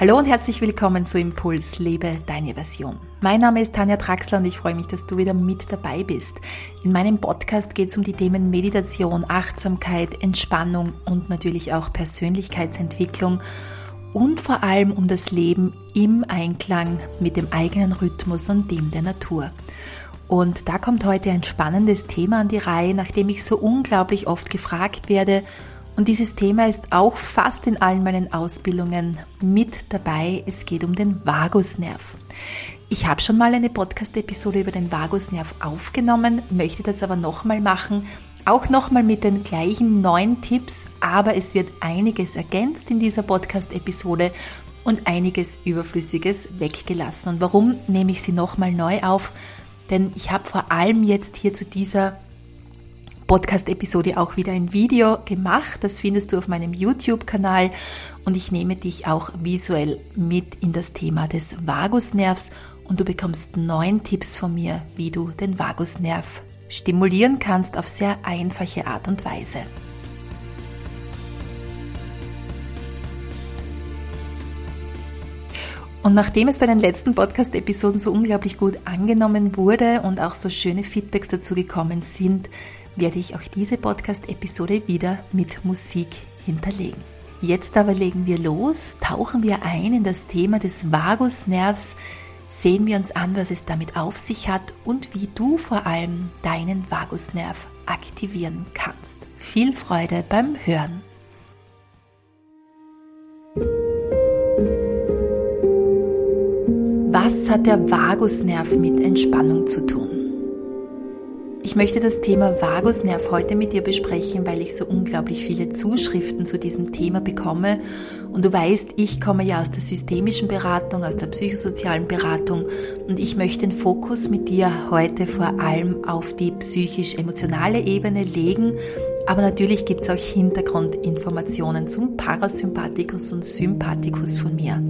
Hallo und herzlich willkommen zu Impuls Lebe deine Version. Mein Name ist Tanja Traxler und ich freue mich, dass du wieder mit dabei bist. In meinem Podcast geht es um die Themen Meditation, Achtsamkeit, Entspannung und natürlich auch Persönlichkeitsentwicklung und vor allem um das Leben im Einklang mit dem eigenen Rhythmus und dem der Natur. Und da kommt heute ein spannendes Thema an die Reihe, nachdem ich so unglaublich oft gefragt werde, und dieses Thema ist auch fast in allen meinen Ausbildungen mit dabei. Es geht um den Vagusnerv. Ich habe schon mal eine Podcast-Episode über den Vagusnerv aufgenommen, möchte das aber nochmal machen. Auch nochmal mit den gleichen neun Tipps, aber es wird einiges ergänzt in dieser Podcast-Episode und einiges Überflüssiges weggelassen. Und warum nehme ich sie nochmal neu auf? Denn ich habe vor allem jetzt hier zu dieser Podcast-Episode auch wieder ein Video gemacht. Das findest du auf meinem YouTube-Kanal und ich nehme dich auch visuell mit in das Thema des Vagusnervs und du bekommst neun Tipps von mir, wie du den Vagusnerv stimulieren kannst auf sehr einfache Art und Weise. Und nachdem es bei den letzten Podcast-Episoden so unglaublich gut angenommen wurde und auch so schöne Feedbacks dazu gekommen sind, werde ich auch diese Podcast-Episode wieder mit Musik hinterlegen. Jetzt aber legen wir los, tauchen wir ein in das Thema des Vagusnervs, sehen wir uns an, was es damit auf sich hat und wie du vor allem deinen Vagusnerv aktivieren kannst. Viel Freude beim Hören. Was hat der Vagusnerv mit Entspannung zu tun? Ich möchte das Thema Vagusnerv heute mit dir besprechen, weil ich so unglaublich viele Zuschriften zu diesem Thema bekomme. Und du weißt, ich komme ja aus der systemischen Beratung, aus der psychosozialen Beratung und ich möchte den Fokus mit dir heute vor allem auf die psychisch-emotionale Ebene legen. Aber natürlich gibt es auch Hintergrundinformationen zum Parasympathikus und Sympathikus von mir.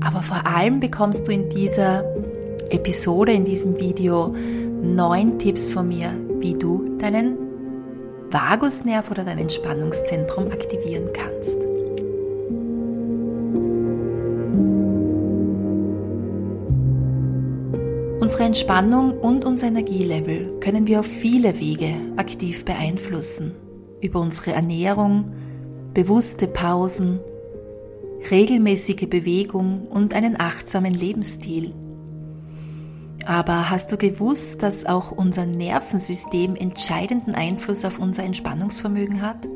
Aber vor allem bekommst du in dieser Episode, in diesem Video, neun Tipps von mir, wie du deinen Vagusnerv oder dein Entspannungszentrum aktivieren kannst. Unsere Entspannung und unser Energielevel können wir auf viele Wege aktiv beeinflussen. Über unsere Ernährung, bewusste Pausen, regelmäßige Bewegung und einen achtsamen Lebensstil – aber hast du gewusst, dass auch unser Nervensystem entscheidenden Einfluss auf unser Entspannungsvermögen hat?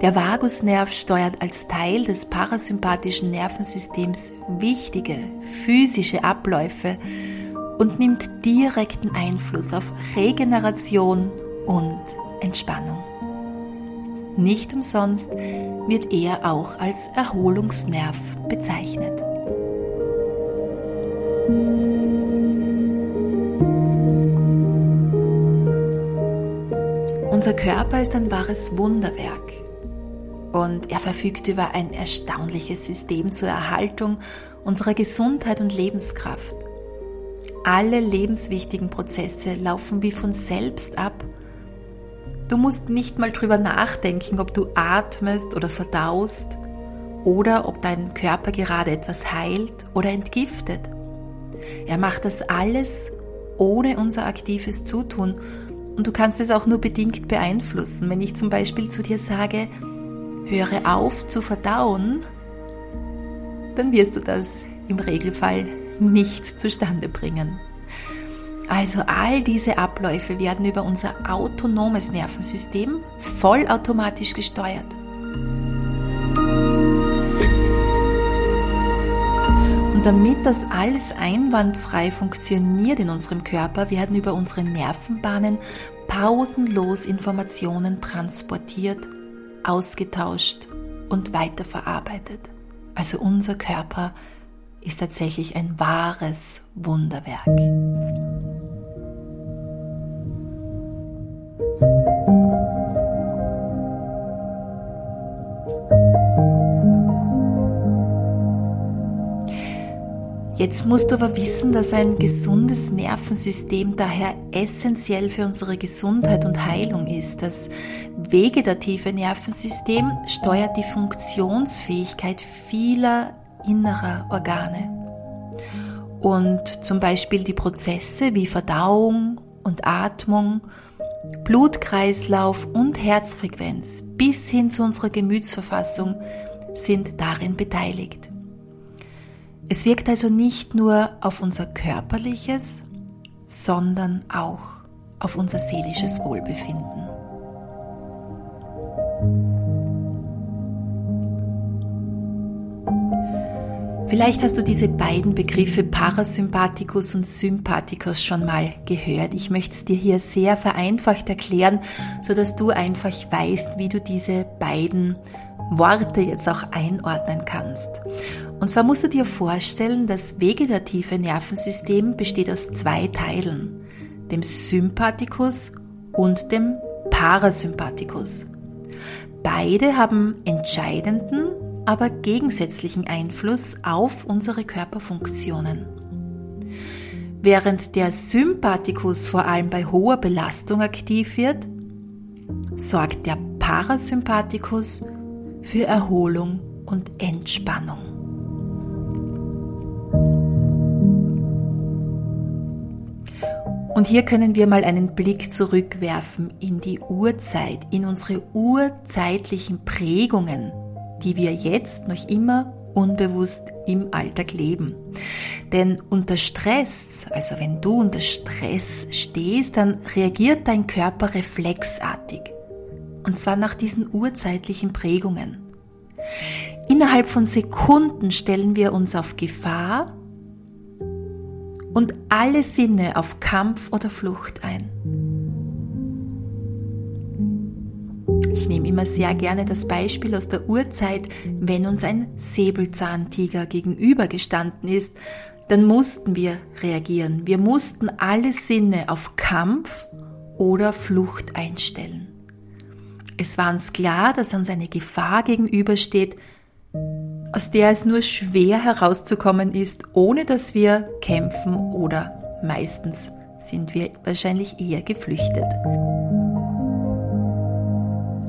Der Vagusnerv steuert als Teil des parasympathischen Nervensystems wichtige physische Abläufe und nimmt direkten Einfluss auf Regeneration und Entspannung. Nicht umsonst wird er auch als Erholungsnerv bezeichnet. Unser Körper ist ein wahres Wunderwerk und er verfügt über ein erstaunliches System zur Erhaltung unserer Gesundheit und Lebenskraft. Alle lebenswichtigen Prozesse laufen wie von selbst ab. Du musst nicht mal drüber nachdenken, ob du atmest oder verdaust oder ob dein Körper gerade etwas heilt oder entgiftet. Er macht das alles ohne unser aktives Zutun und du kannst es auch nur bedingt beeinflussen. Wenn ich zum Beispiel zu dir sage, höre auf zu verdauen, dann wirst du das im Regelfall nicht zustande bringen. Also all diese Abläufe werden über unser autonomes Nervensystem vollautomatisch gesteuert. Damit das alles einwandfrei funktioniert in unserem Körper, werden über unsere Nervenbahnen pausenlos Informationen transportiert, ausgetauscht und weiterverarbeitet. Also unser Körper ist tatsächlich ein wahres Wunderwerk. Jetzt musst du aber wissen, dass ein gesundes Nervensystem daher essentiell für unsere Gesundheit und Heilung ist. Das vegetative Nervensystem steuert die Funktionsfähigkeit vieler innerer Organe. Und zum Beispiel die Prozesse wie Verdauung und Atmung, Blutkreislauf und Herzfrequenz bis hin zu unserer Gemütsverfassung sind darin beteiligt. Es wirkt also nicht nur auf unser körperliches, sondern auch auf unser seelisches Wohlbefinden. Vielleicht hast du diese beiden Begriffe Parasympathikus und Sympathikus schon mal gehört. Ich möchte es dir hier sehr vereinfacht erklären, sodass du einfach weißt, wie du diese beiden Worte jetzt auch einordnen kannst. Zwar musst du dir vorstellen, das vegetative Nervensystem besteht aus zwei Teilen, dem Sympathikus und dem Parasympathikus. Beide haben entscheidenden, aber gegensätzlichen Einfluss auf unsere Körperfunktionen. Während der Sympathikus vor allem bei hoher Belastung aktiv wird, sorgt der Parasympathikus für Erholung und Entspannung. Und hier können wir mal einen Blick zurückwerfen in die Urzeit, in unsere urzeitlichen Prägungen, die wir jetzt noch immer unbewusst im Alltag leben. Denn unter Stress, also wenn du unter Stress stehst, dann reagiert dein Körper reflexartig. Und zwar nach diesen urzeitlichen Prägungen. Innerhalb von Sekunden stellen wir uns auf Gefahr und alle Sinne auf Kampf oder Flucht ein. Ich nehme immer sehr gerne das Beispiel aus der Urzeit, wenn uns ein Säbelzahntiger gegenübergestanden ist, dann mussten wir reagieren. Wir mussten alle Sinne auf Kampf oder Flucht einstellen. Es war uns klar, dass uns eine Gefahr gegenübersteht, aus der es nur schwer herauszukommen ist, ohne dass wir kämpfen oder meistens sind wir wahrscheinlich eher geflüchtet.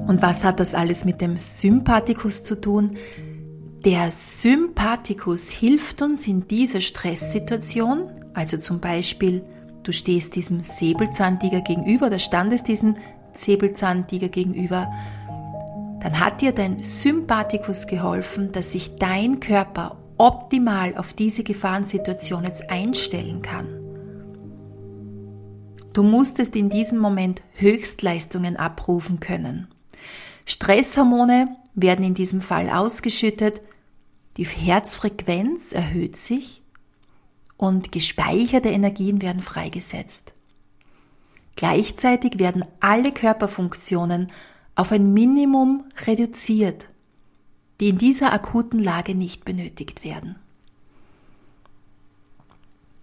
Und was hat das alles mit dem Sympathikus zu tun? Der Sympathikus hilft uns in dieser Stresssituation, also zum Beispiel, du stehst diesem Säbelzahntiger gegenüber oder standest diesem Säbelzahntiger gegenüber, dann hat dir dein Sympathikus geholfen, dass sich dein Körper optimal auf diese Gefahrensituation jetzt einstellen kann. Du musstest in diesem Moment Höchstleistungen abrufen können. Stresshormone werden in diesem Fall ausgeschüttet, die Herzfrequenz erhöht sich und gespeicherte Energien werden freigesetzt. Gleichzeitig werden alle Körperfunktionen auf ein Minimum reduziert, die in dieser akuten Lage nicht benötigt werden.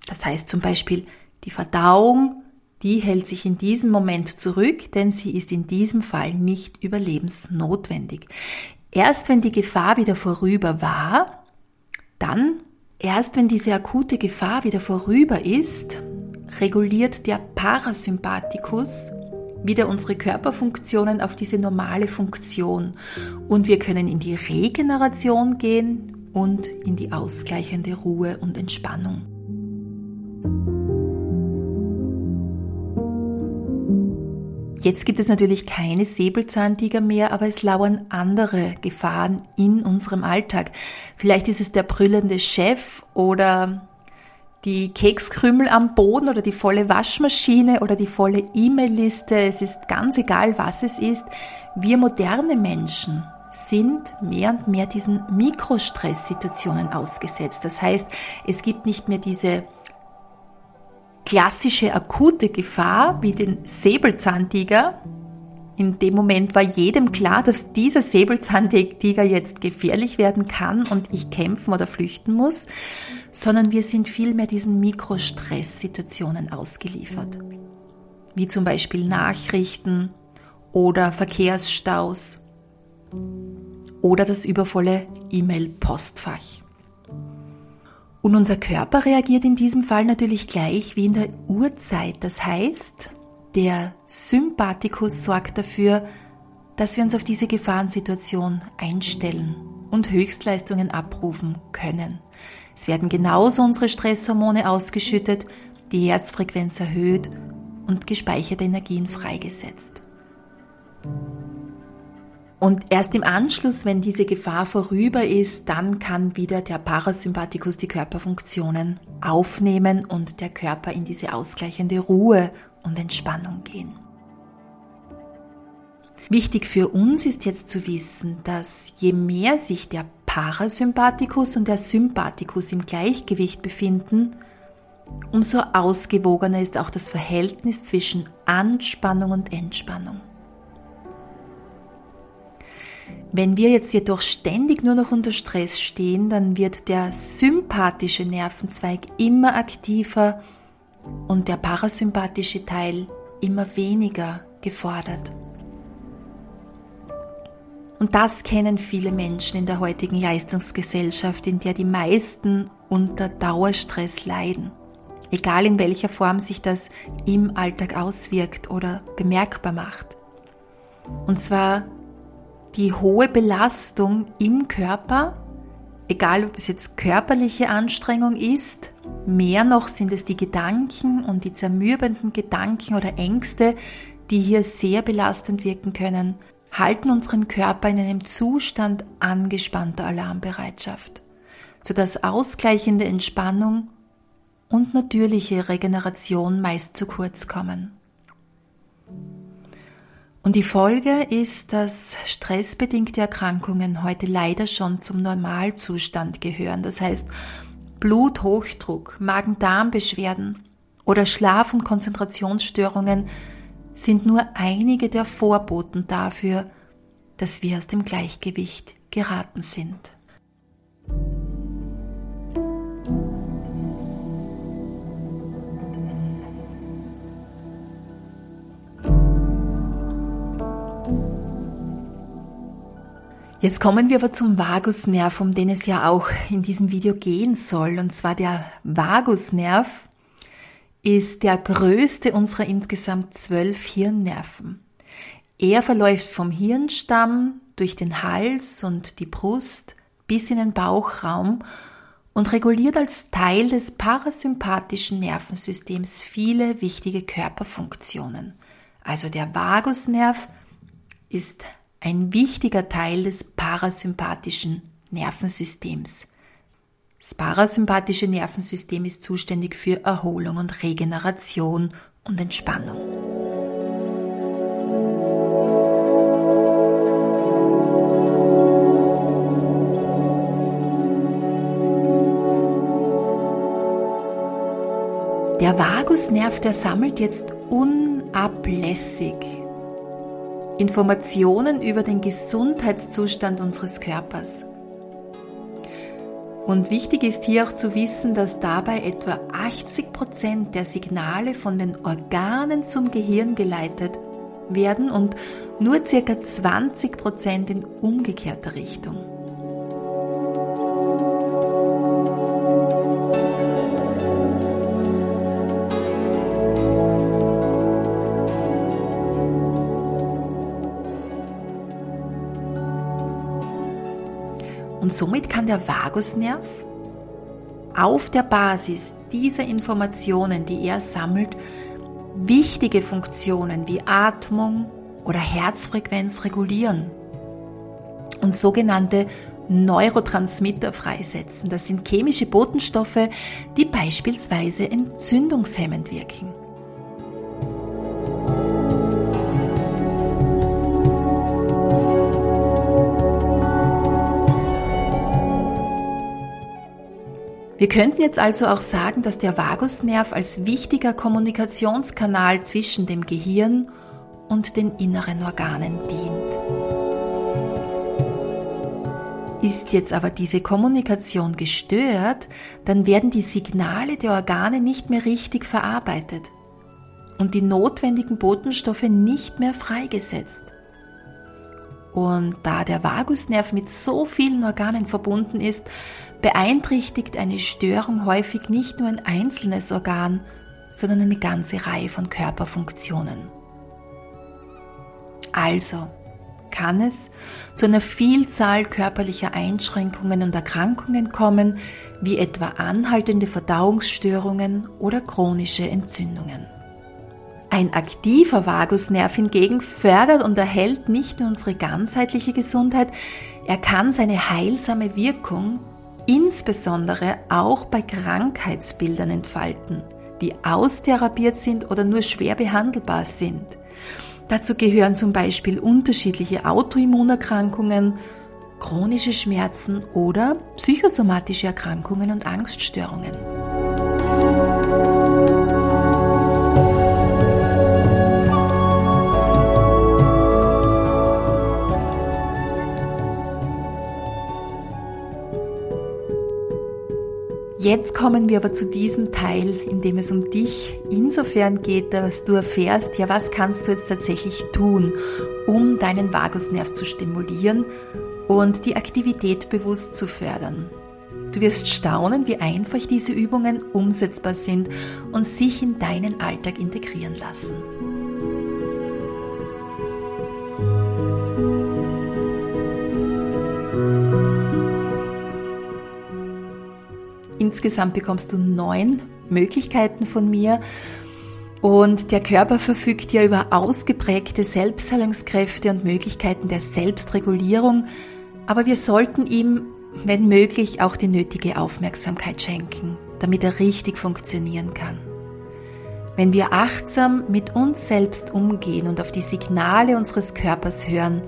Das heißt zum Beispiel, die Verdauung, die hält sich in diesem Moment zurück, denn sie ist in diesem Fall nicht überlebensnotwendig. Erst wenn die Gefahr wieder vorüber war, dann, erst wenn diese akute Gefahr wieder vorüber ist, reguliert der Parasympathikus wieder unsere Körperfunktionen auf diese normale Funktion und wir können in die Regeneration gehen und in die ausgleichende Ruhe und Entspannung. Jetzt gibt es natürlich keine Säbelzahntiger mehr, aber es lauern andere Gefahren in unserem Alltag. Vielleicht ist es der brüllende Chef oder die Kekskrümel am Boden oder die volle Waschmaschine oder die volle E-Mail-Liste, es ist ganz egal, was es ist. Wir moderne Menschen sind mehr und mehr diesen Mikrostresssituationen ausgesetzt. Das heißt, es gibt nicht mehr diese klassische akute Gefahr wie den Säbelzahntiger, in dem Moment war jedem klar, dass dieser Säbelzahntiger jetzt gefährlich werden kann und ich kämpfen oder flüchten muss, sondern wir sind vielmehr diesen Mikrostresssituationen ausgeliefert. Wie zum Beispiel Nachrichten oder Verkehrsstaus oder das übervolle E-Mail-Postfach. Und unser Körper reagiert in diesem Fall natürlich gleich wie in der Urzeit. Das heißt, der Sympathikus sorgt dafür, dass wir uns auf diese Gefahrensituation einstellen. und Höchstleistungen abrufen können. Es werden genauso unsere Stresshormone ausgeschüttet, die Herzfrequenz erhöht und gespeicherte Energien freigesetzt. Und erst im Anschluss, wenn diese Gefahr vorüber ist, dann kann wieder der Parasympathikus die Körperfunktionen aufnehmen und der Körper in diese ausgleichende Ruhe und Entspannung gehen. Wichtig für uns ist jetzt zu wissen, dass je mehr sich der Parasympathikus und der Sympathikus im Gleichgewicht befinden, umso ausgewogener ist auch das Verhältnis zwischen Anspannung und Entspannung. Wenn wir jetzt jedoch ständig nur noch unter Stress stehen, dann wird der sympathische Nervenzweig immer aktiver und der parasympathische Teil immer weniger gefordert. Und das kennen viele Menschen in der heutigen Leistungsgesellschaft, in der die meisten unter Dauerstress leiden. Egal in welcher Form sich das im Alltag auswirkt oder bemerkbar macht. Und zwar die hohe Belastung im Körper, egal ob es jetzt körperliche Anstrengung ist, mehr noch sind es die Gedanken und die zermürbenden Gedanken oder Ängste, die hier sehr belastend wirken können, halten unseren Körper in einem Zustand angespannter Alarmbereitschaft, sodass ausgleichende Entspannung und natürliche Regeneration meist zu kurz kommen. Und die Folge ist, dass stressbedingte Erkrankungen heute leider schon zum Normalzustand gehören. Das heißt, Bluthochdruck, Magen-Darm-Beschwerden oder Schlaf- und Konzentrationsstörungen sind nur einige der Vorboten dafür, dass wir aus dem Gleichgewicht geraten sind. Jetzt kommen wir aber zum Vagusnerv, um den es ja auch in diesem Video gehen soll. Und zwar der Vagusnerv ist der größte unserer insgesamt zwölf Hirnnerven. Er verläuft vom Hirnstamm durch den Hals und die Brust bis in den Bauchraum und reguliert als Teil des parasympathischen Nervensystems viele wichtige Körperfunktionen. Also der Vagusnerv ist ein wichtiger Teil des parasympathischen Nervensystems. Das parasympathische Nervensystem ist zuständig für Erholung und Regeneration und Entspannung. Der Vagusnerv, der sammelt jetzt unablässig Informationen über den Gesundheitszustand unseres Körpers. Und wichtig ist hier auch zu wissen, dass dabei etwa 80 Prozent der Signale von den Organen zum Gehirn geleitet werden und nur circa 20 Prozent in umgekehrter Richtung. Und somit kann der Vagusnerv auf der Basis dieser Informationen, die er sammelt, wichtige Funktionen wie Atmung oder Herzfrequenz regulieren und sogenannte Neurotransmitter freisetzen. Das sind chemische Botenstoffe, die beispielsweise entzündungshemmend wirken. Wir könnten jetzt also auch sagen, dass der Vagusnerv als wichtiger Kommunikationskanal zwischen dem Gehirn und den inneren Organen dient. Ist jetzt aber diese Kommunikation gestört, dann werden die Signale der Organe nicht mehr richtig verarbeitet und die notwendigen Botenstoffe nicht mehr freigesetzt. Und da der Vagusnerv mit so vielen Organen verbunden ist, beeinträchtigt eine Störung häufig nicht nur ein einzelnes Organ, sondern eine ganze Reihe von Körperfunktionen. Also, kann es zu einer Vielzahl körperlicher Einschränkungen und Erkrankungen kommen, wie etwa anhaltende Verdauungsstörungen oder chronische Entzündungen. Ein aktiver Vagusnerv hingegen fördert und erhält nicht nur unsere ganzheitliche Gesundheit, er kann seine heilsame Wirkung insbesondere auch bei Krankheitsbildern entfalten, die austherapiert sind oder nur schwer behandelbar sind. Dazu gehören zum Beispiel unterschiedliche Autoimmunerkrankungen, chronische Schmerzen oder psychosomatische Erkrankungen und Angststörungen. Jetzt kommen wir aber zu diesem Teil, in dem es um dich insofern geht, dass du erfährst, ja, was kannst du jetzt tatsächlich tun, um deinen Vagusnerv zu stimulieren und die Aktivität bewusst zu fördern. Du wirst staunen, wie einfach diese Übungen umsetzbar sind und sich in deinen Alltag integrieren lassen. Insgesamt bekommst du neun Möglichkeiten von mir und der Körper verfügt ja über ausgeprägte Selbstheilungskräfte und Möglichkeiten der Selbstregulierung, aber wir sollten ihm, wenn möglich, auch die nötige Aufmerksamkeit schenken, damit er richtig funktionieren kann. Wenn wir achtsam mit uns selbst umgehen und auf die Signale unseres Körpers hören,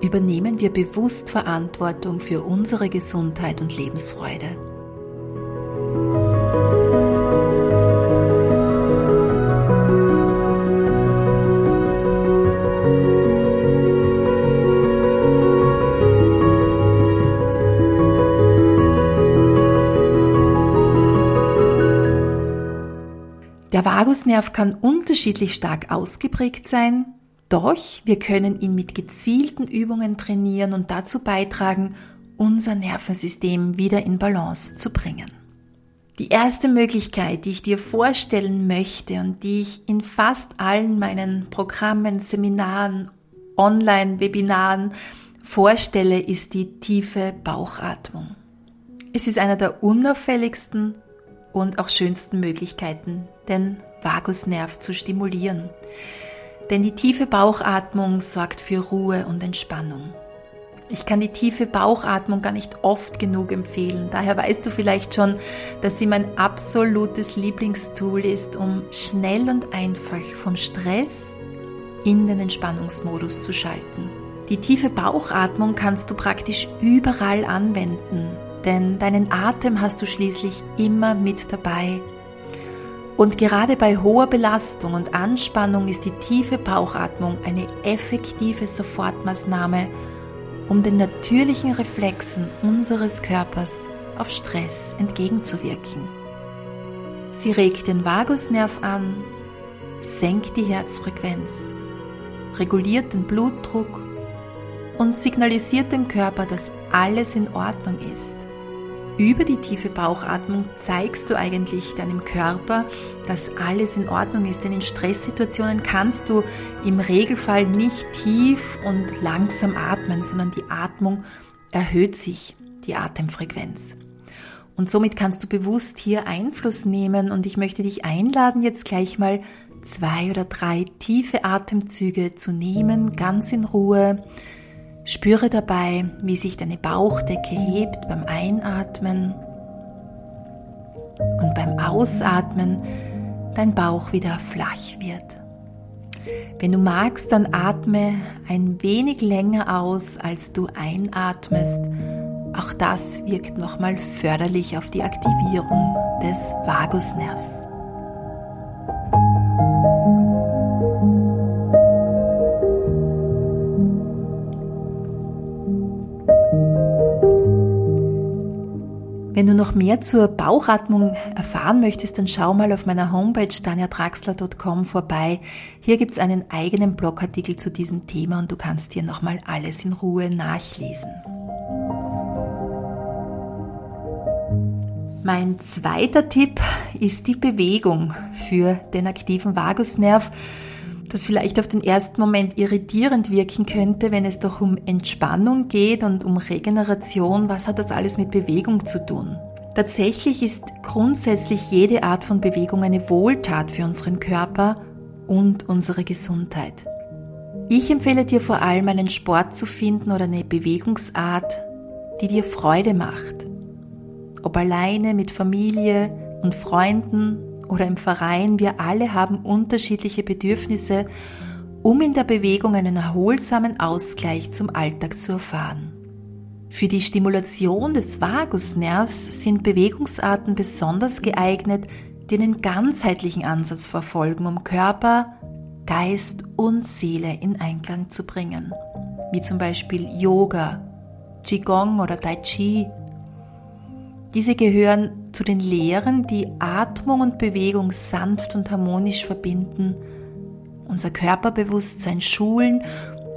übernehmen wir bewusst Verantwortung für unsere Gesundheit und Lebensfreude. Der Vagusnerv kann unterschiedlich stark ausgeprägt sein, doch wir können ihn mit gezielten Übungen trainieren und dazu beitragen, unser Nervensystem wieder in Balance zu bringen. Die erste Möglichkeit, die ich dir vorstellen möchte und die ich in fast allen meinen Programmen, Seminaren, Online-Webinaren vorstelle, ist die tiefe Bauchatmung. Es ist einer der unauffälligsten und auch schönsten Möglichkeiten, den Vagusnerv zu stimulieren. Denn die tiefe Bauchatmung sorgt für Ruhe und Entspannung. Ich kann die tiefe Bauchatmung gar nicht oft genug empfehlen. Daher weißt du vielleicht schon, dass sie mein absolutes Lieblingstool ist, um schnell und einfach vom Stress in den Entspannungsmodus zu schalten. Die tiefe Bauchatmung kannst du praktisch überall anwenden, denn deinen Atem hast du schließlich immer mit dabei. Und gerade bei hoher Belastung und Anspannung ist die tiefe Bauchatmung eine effektive Sofortmaßnahme, um den natürlichen Reflexen unseres Körpers auf Stress entgegenzuwirken. Sie regt den Vagusnerv an, senkt die Herzfrequenz, reguliert den Blutdruck und signalisiert dem Körper, dass alles in Ordnung ist. Über die tiefe Bauchatmung zeigst du eigentlich deinem Körper, dass alles in Ordnung ist, denn in Stresssituationen kannst du im Regelfall nicht tief und langsam atmen, sondern die Atmung erhöht sich, die Atemfrequenz. Und somit kannst du bewusst hier Einfluss nehmen. Und ich möchte dich einladen, jetzt gleich mal zwei oder drei tiefe Atemzüge zu nehmen, ganz in Ruhe Spüre dabei, wie sich deine Bauchdecke hebt beim Einatmen und beim Ausatmen dein Bauch wieder flach wird. Wenn du magst, dann atme ein wenig länger aus, als du einatmest. Auch das wirkt nochmal förderlich auf die Aktivierung des Vagusnervs. Wenn du noch mehr zur Bauchatmung erfahren möchtest, dann schau mal auf meiner Homepage tanjatraxler.com vorbei. Hier gibt es einen eigenen Blogartikel zu diesem Thema und du kannst dir nochmal alles in Ruhe nachlesen. Mein zweiter Tipp ist die Bewegung für den aktiven Vagusnerv. Das vielleicht auf den ersten Moment irritierend wirken könnte, wenn es doch um Entspannung geht und um Regeneration. Was hat das alles mit Bewegung zu tun? Tatsächlich ist grundsätzlich jede Art von Bewegung eine Wohltat für unseren Körper und unsere Gesundheit. Ich empfehle dir vor allem einen Sport zu finden oder eine Bewegungsart, die dir Freude macht. Ob alleine, mit Familie und Freunden oder im Verein, wir alle haben unterschiedliche Bedürfnisse, um in der Bewegung einen erholsamen Ausgleich zum Alltag zu erfahren. Für die Stimulation des Vagusnervs sind Bewegungsarten besonders geeignet, die einen ganzheitlichen Ansatz verfolgen, um Körper, Geist und Seele in Einklang zu bringen, wie zum Beispiel Yoga, Qigong oder Tai Chi. Diese gehören zu den Lehren, die Atmung und Bewegung sanft und harmonisch verbinden, unser Körperbewusstsein schulen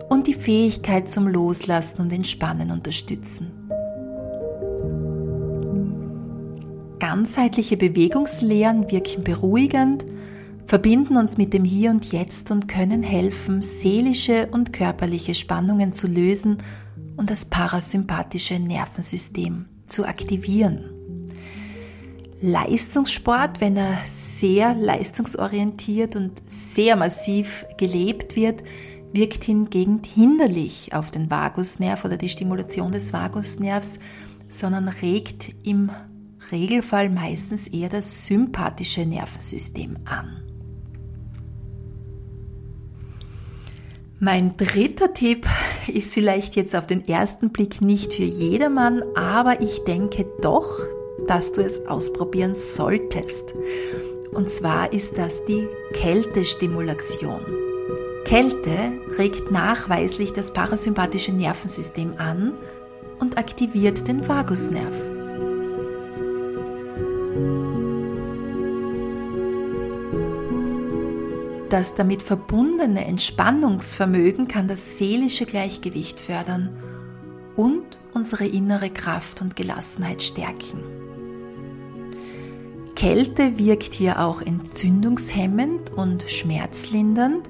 und die Fähigkeit zum Loslassen und Entspannen unterstützen. Ganzheitliche Bewegungslehren wirken beruhigend, verbinden uns mit dem Hier und Jetzt und können helfen, seelische und körperliche Spannungen zu lösen und das parasympathische Nervensystem zu aktivieren. Leistungssport, wenn er sehr leistungsorientiert und sehr massiv gelebt wird, wirkt hingegen hinderlich auf den Vagusnerv oder die Stimulation des Vagusnervs, sondern regt im Regelfall meistens eher das sympathische Nervensystem an. Mein dritter Tipp ist vielleicht jetzt auf den ersten Blick nicht für jedermann, aber ich denke doch, dass du es ausprobieren solltest. Und zwar ist das die Kältestimulation. Kälte regt nachweislich das parasympathische Nervensystem an und aktiviert den Vagusnerv. Das damit verbundene Entspannungsvermögen kann das seelische Gleichgewicht fördern und unsere innere Kraft und Gelassenheit stärken. Kälte wirkt hier auch entzündungshemmend und schmerzlindernd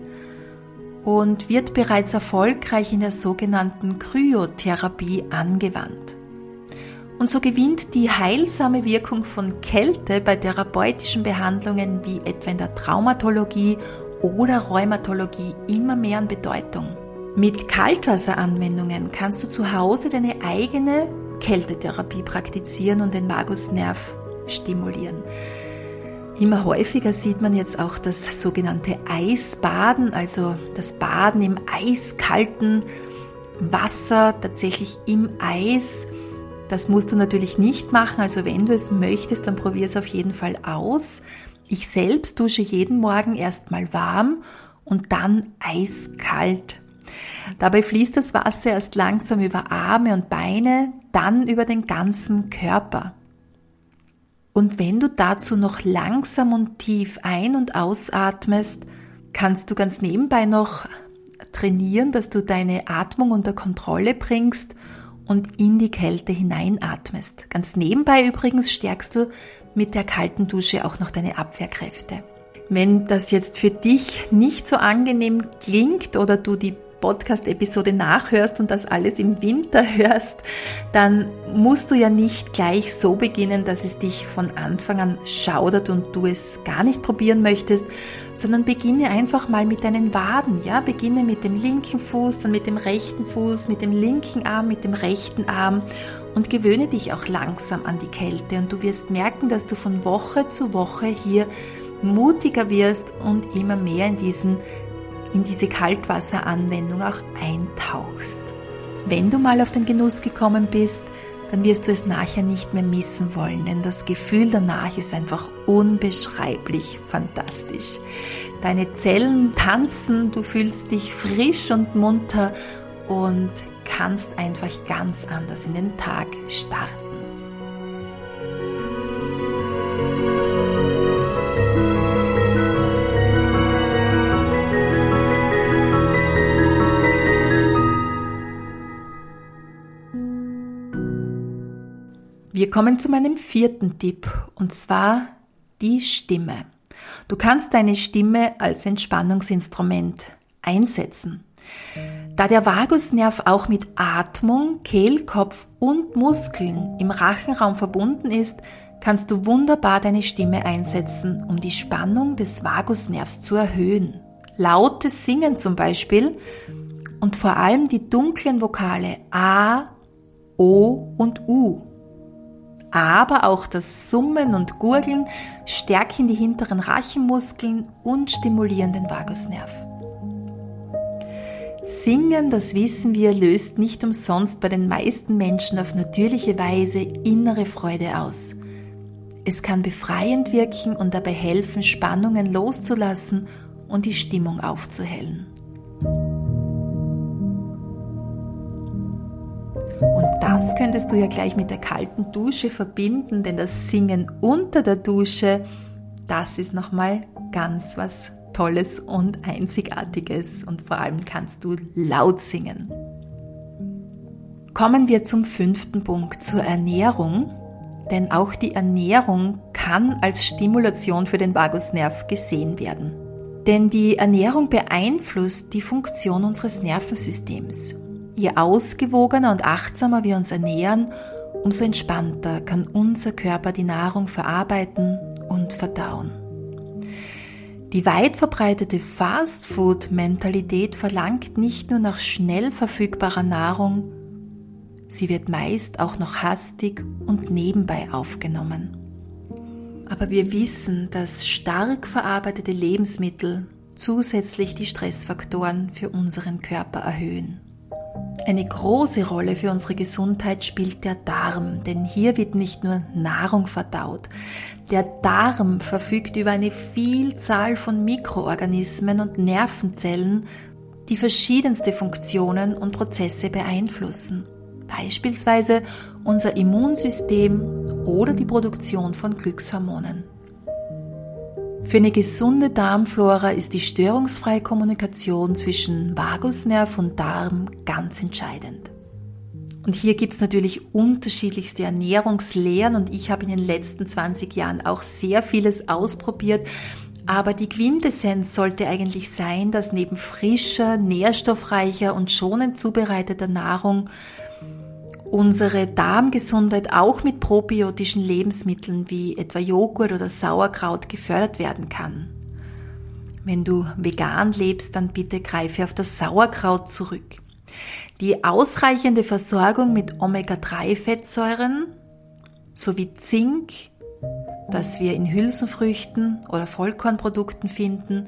und wird bereits erfolgreich in der sogenannten Kryotherapie angewandt. Und so gewinnt die heilsame Wirkung von Kälte bei therapeutischen Behandlungen wie etwa in der Traumatologie oder Rheumatologie immer mehr an Bedeutung. Mit Kaltwasseranwendungen kannst du zu Hause deine eigene Kältetherapie praktizieren und den Vagusnerv stimulieren. Immer häufiger sieht man jetzt auch das sogenannte Eisbaden, also das Baden im eiskalten Wasser, tatsächlich im Eis. Das musst du natürlich nicht machen, also wenn du es möchtest, dann probier es auf jeden Fall aus. Ich selbst dusche jeden Morgen erstmal warm und dann eiskalt. Dabei fließt das Wasser erst langsam über Arme und Beine, dann über den ganzen Körper. Und wenn du dazu noch langsam und tief ein- und ausatmest, kannst du ganz nebenbei noch trainieren, dass du deine Atmung unter Kontrolle bringst und in die Kälte hineinatmest. Ganz nebenbei übrigens stärkst du mit der kalten Dusche auch noch deine Abwehrkräfte. Wenn das jetzt für dich nicht so angenehm klingt oder du die Podcast-Episode nachhörst und das alles im Winter hörst, dann musst du ja nicht gleich so beginnen, dass es dich von Anfang an schaudert und du es gar nicht probieren möchtest, sondern beginne einfach mal mit deinen Waden, ja, beginne mit dem linken Fuß, dann mit dem rechten Fuß, mit dem linken Arm, mit dem rechten Arm und gewöhne dich auch langsam an die Kälte und du wirst merken, dass du von Woche zu Woche hier mutiger wirst und immer mehr in diesen in diese Kaltwasseranwendung auch eintauchst. Wenn du mal auf den Genuss gekommen bist, dann wirst du es nachher nicht mehr missen wollen, denn das Gefühl danach ist einfach unbeschreiblich fantastisch. Deine Zellen tanzen, du fühlst dich frisch und munter und kannst einfach ganz anders in den Tag starten. Wir kommen zu meinem vierten Tipp und zwar die Stimme. Du kannst deine Stimme als Entspannungsinstrument einsetzen. Da der Vagusnerv auch mit Atmung, Kehlkopf und Muskeln im Rachenraum verbunden ist, kannst du wunderbar deine Stimme einsetzen, um die Spannung des Vagusnervs zu erhöhen. Lautes Singen zum Beispiel und vor allem die dunklen Vokale A, O und U. Aber auch das Summen und Gurgeln stärken die hinteren Rachenmuskeln und stimulieren den Vagusnerv. Singen, das wissen wir, löst nicht umsonst bei den meisten Menschen auf natürliche Weise innere Freude aus. Es kann befreiend wirken und dabei helfen, Spannungen loszulassen und die Stimmung aufzuhellen. Das könntest du ja gleich mit der kalten Dusche verbinden, denn das Singen unter der Dusche, das ist nochmal ganz was Tolles und Einzigartiges und vor allem kannst du laut singen. Kommen wir zum fünften Punkt, zur Ernährung. Denn auch die Ernährung kann als Stimulation für den Vagusnerv gesehen werden. Denn die Ernährung beeinflusst die Funktion unseres Nervensystems. Je ausgewogener und achtsamer wir uns ernähren, umso entspannter kann unser Körper die Nahrung verarbeiten und verdauen. Die weit verbreitete Fast-Food-Mentalität verlangt nicht nur nach schnell verfügbarer Nahrung, sie wird meist auch noch hastig und nebenbei aufgenommen. Aber wir wissen, dass stark verarbeitete Lebensmittel zusätzlich die Stressfaktoren für unseren Körper erhöhen. Eine große Rolle für unsere Gesundheit spielt der Darm, denn hier wird nicht nur Nahrung verdaut. Der Darm verfügt über eine Vielzahl von Mikroorganismen und Nervenzellen, die verschiedenste Funktionen und Prozesse beeinflussen. Beispielsweise unser Immunsystem oder die Produktion von Glückshormonen. Für eine gesunde Darmflora ist die störungsfreie Kommunikation zwischen Vagusnerv und Darm ganz entscheidend. Und hier gibt es natürlich unterschiedlichste Ernährungslehren und ich habe in den letzten 20 Jahren auch sehr vieles ausprobiert. Aber die Quintessenz sollte eigentlich sein, dass neben frischer, nährstoffreicher und schonend zubereiteter Nahrung unsere Darmgesundheit auch mit probiotischen Lebensmitteln wie etwa Joghurt oder Sauerkraut gefördert werden kann. Wenn du vegan lebst, dann bitte greife auf das Sauerkraut zurück. Die ausreichende Versorgung mit Omega-3-Fettsäuren sowie Zink, das wir in Hülsenfrüchten oder Vollkornprodukten finden,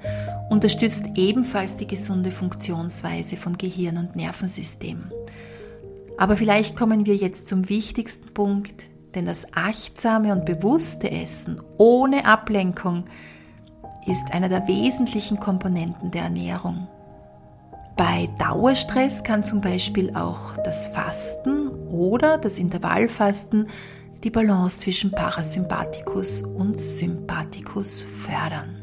unterstützt ebenfalls die gesunde Funktionsweise von Gehirn und Nervensystem. Aber vielleicht kommen wir jetzt zum wichtigsten Punkt, denn das achtsame und bewusste Essen ohne Ablenkung ist einer der wesentlichen Komponenten der Ernährung. Bei Dauerstress kann zum Beispiel auch das Fasten oder das Intervallfasten die Balance zwischen Parasympathikus und Sympathikus fördern.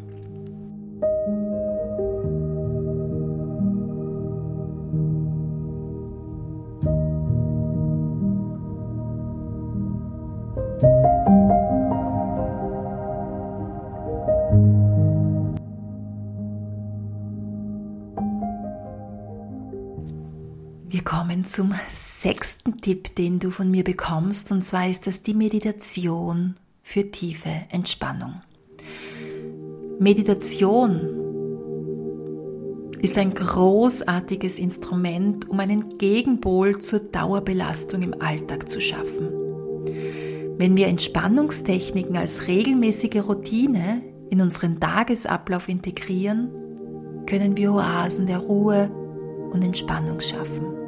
Wir kommen zum sechsten Tipp, den du von mir bekommst, und zwar ist das die Meditation für tiefe Entspannung. Meditation ist ein großartiges Instrument, um einen Gegenpol zur Dauerbelastung im Alltag zu schaffen. Wenn wir Entspannungstechniken als regelmäßige Routine in unseren Tagesablauf integrieren, können wir Oasen der Ruhe und Entspannung schaffen.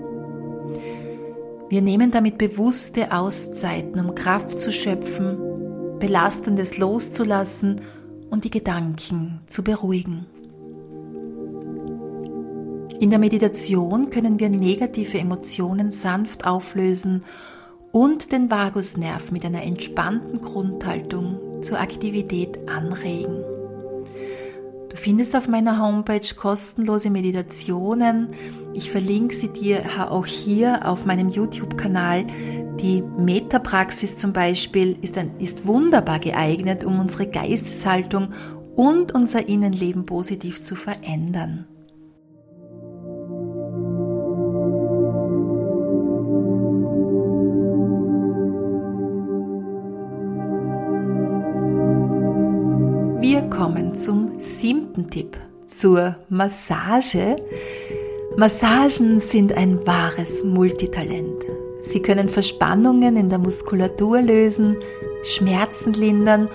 Wir nehmen damit bewusste Auszeiten, um Kraft zu schöpfen, Belastendes loszulassen und die Gedanken zu beruhigen. In der Meditation können wir negative Emotionen sanft auflösen und den Vagusnerv mit einer entspannten Grundhaltung zur Aktivität anregen. Du findest auf meiner Homepage kostenlose Meditationen. Ich verlinke sie dir auch hier auf meinem YouTube-Kanal. Die Metapraxis zum Beispiel ist, ein, ist wunderbar geeignet, um unsere Geisteshaltung und unser Innenleben positiv zu verändern. Wir kommen zum siebten Tipp, zur Massage. Massagen sind ein wahres Multitalent. Sie können Verspannungen in der Muskulatur lösen, Schmerzen lindern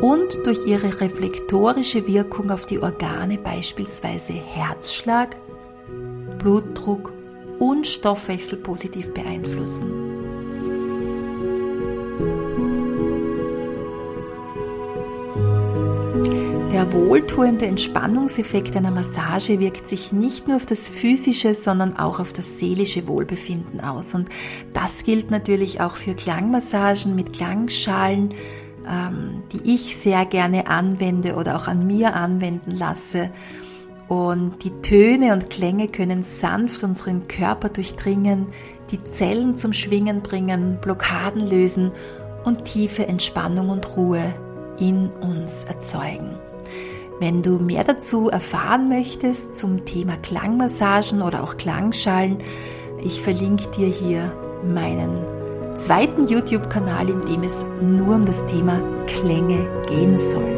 und durch ihre reflektorische Wirkung auf die Organe beispielsweise Herzschlag, Blutdruck und Stoffwechsel positiv beeinflussen. Wohltuende Entspannungseffekt einer Massage wirkt sich nicht nur auf das physische, sondern auch auf das seelische Wohlbefinden aus. Und das gilt natürlich auch für Klangmassagen mit Klangschalen, ähm, die ich sehr gerne anwende oder auch an mir anwenden lasse. Und die Töne und Klänge können sanft unseren Körper durchdringen, die Zellen zum Schwingen bringen, Blockaden lösen und tiefe Entspannung und Ruhe in uns erzeugen. Wenn du mehr dazu erfahren möchtest zum Thema Klangmassagen oder auch Klangschalen, ich verlinke dir hier meinen zweiten YouTube-Kanal, in dem es nur um das Thema Klänge gehen soll.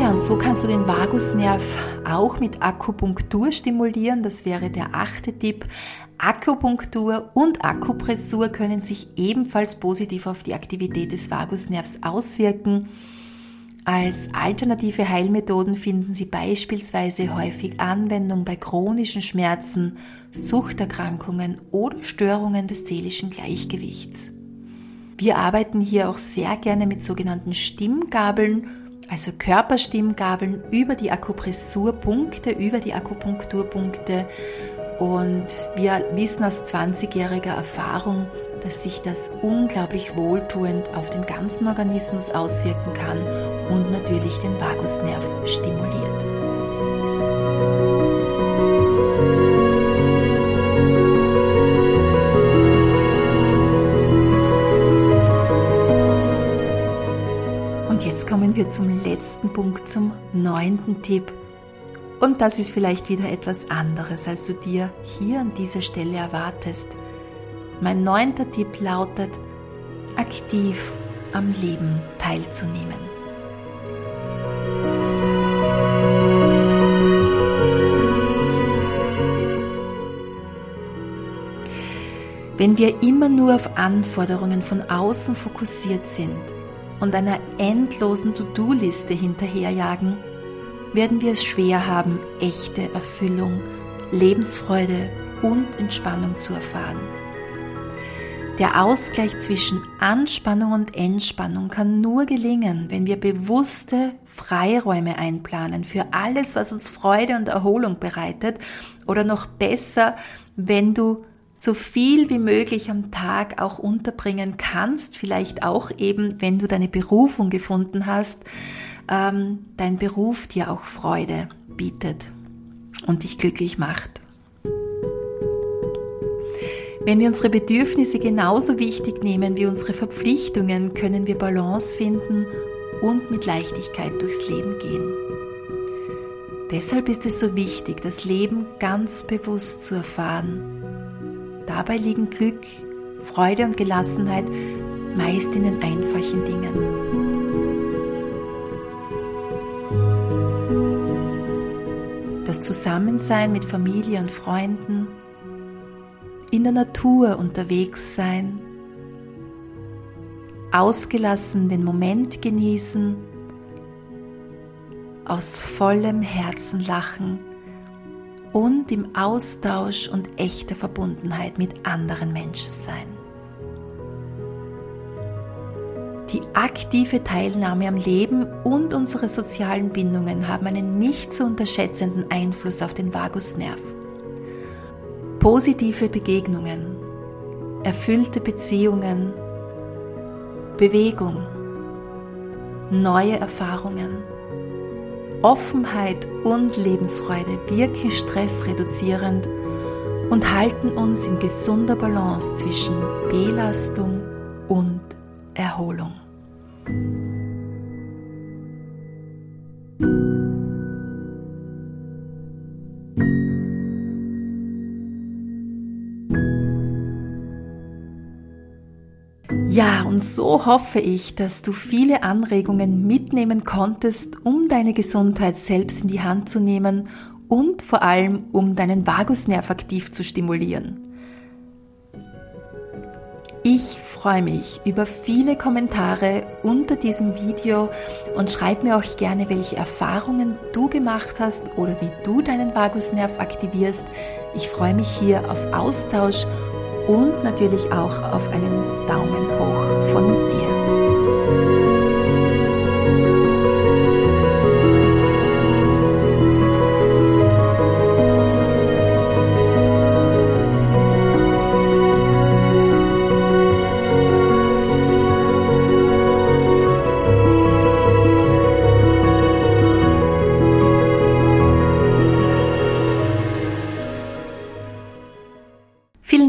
Ja, und so kannst du den Vagusnerv auch mit Akupunktur stimulieren. Das wäre der achte Tipp. Akupunktur und Akupressur können sich ebenfalls positiv auf die Aktivität des Vagusnervs auswirken. Als alternative Heilmethoden finden Sie beispielsweise häufig Anwendung bei chronischen Schmerzen, Suchterkrankungen oder Störungen des seelischen Gleichgewichts. Wir arbeiten hier auch sehr gerne mit sogenannten Stimmgabeln, also Körperstimmgabeln über die Akupressurpunkte, über die Akupunkturpunkte und wir wissen aus 20-jähriger Erfahrung, dass sich das unglaublich wohltuend auf den ganzen Organismus auswirken kann und natürlich den Vagusnerv stimuliert. Und jetzt kommen wir zum letzten Punkt, zum neunten Tipp. Und das ist vielleicht wieder etwas anderes, als du dir hier an dieser Stelle erwartest. Mein neunter Tipp lautet, aktiv am Leben teilzunehmen. Wenn wir immer nur auf Anforderungen von außen fokussiert sind und einer endlosen To-Do-Liste hinterherjagen, werden wir es schwer haben, echte Erfüllung, Lebensfreude und Entspannung zu erfahren. Der Ausgleich zwischen Anspannung und Entspannung kann nur gelingen, wenn wir bewusste Freiräume einplanen für alles, was uns Freude und Erholung bereitet oder noch besser, wenn du so viel wie möglich am Tag auch unterbringen kannst, vielleicht auch eben, wenn du deine Berufung gefunden hast, ähm, dein Beruf dir auch Freude bietet und dich glücklich macht. Wenn wir unsere Bedürfnisse genauso wichtig nehmen wie unsere Verpflichtungen, können wir Balance finden und mit Leichtigkeit durchs Leben gehen. Deshalb ist es so wichtig, das Leben ganz bewusst zu erfahren. Dabei liegen Glück, Freude und Gelassenheit meist in den einfachen Dingen. Das Zusammensein mit Familie und Freunden, in der Natur unterwegs sein, ausgelassen den Moment genießen, aus vollem Herzen lachen und im Austausch und echter Verbundenheit mit anderen Menschen sein. Die aktive Teilnahme am Leben und unsere sozialen Bindungen haben einen nicht zu unterschätzenden Einfluss auf den Vagusnerv. Positive Begegnungen, erfüllte Beziehungen, Bewegung, neue Erfahrungen, Offenheit und Lebensfreude wirken stressreduzierend und halten uns in gesunder Balance zwischen Belastung und Erholung. Ja, und so hoffe ich, dass du viele Anregungen mitnehmen konntest, um deine Gesundheit selbst in die Hand zu nehmen und vor allem, um deinen Vagusnerv aktiv zu stimulieren. Ich freue mich über viele Kommentare unter diesem Video und schreib mir auch gerne, welche Erfahrungen du gemacht hast oder wie du deinen Vagusnerv aktivierst. Ich freue mich hier auf Austausch und natürlich auch auf einen Daumen hoch von dir.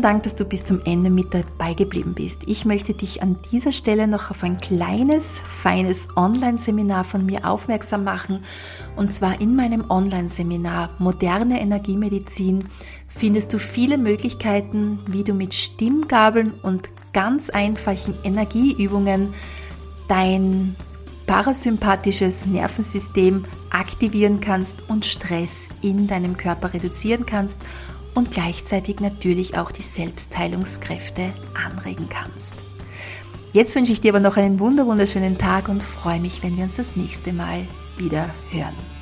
Dank, dass du bis zum Ende mit dabei geblieben bist. Ich möchte dich an dieser Stelle noch auf ein kleines, feines Online-Seminar von mir aufmerksam machen. Und zwar in meinem Online-Seminar Moderne Energiemedizin findest du viele Möglichkeiten, wie du mit Stimmgabeln und ganz einfachen Energieübungen dein parasympathisches Nervensystem aktivieren kannst und Stress in deinem Körper reduzieren kannst und gleichzeitig natürlich auch die Selbstheilungskräfte anregen kannst. Jetzt wünsche ich dir aber noch einen wunderschönen Tag und freue mich, wenn wir uns das nächste Mal wieder hören.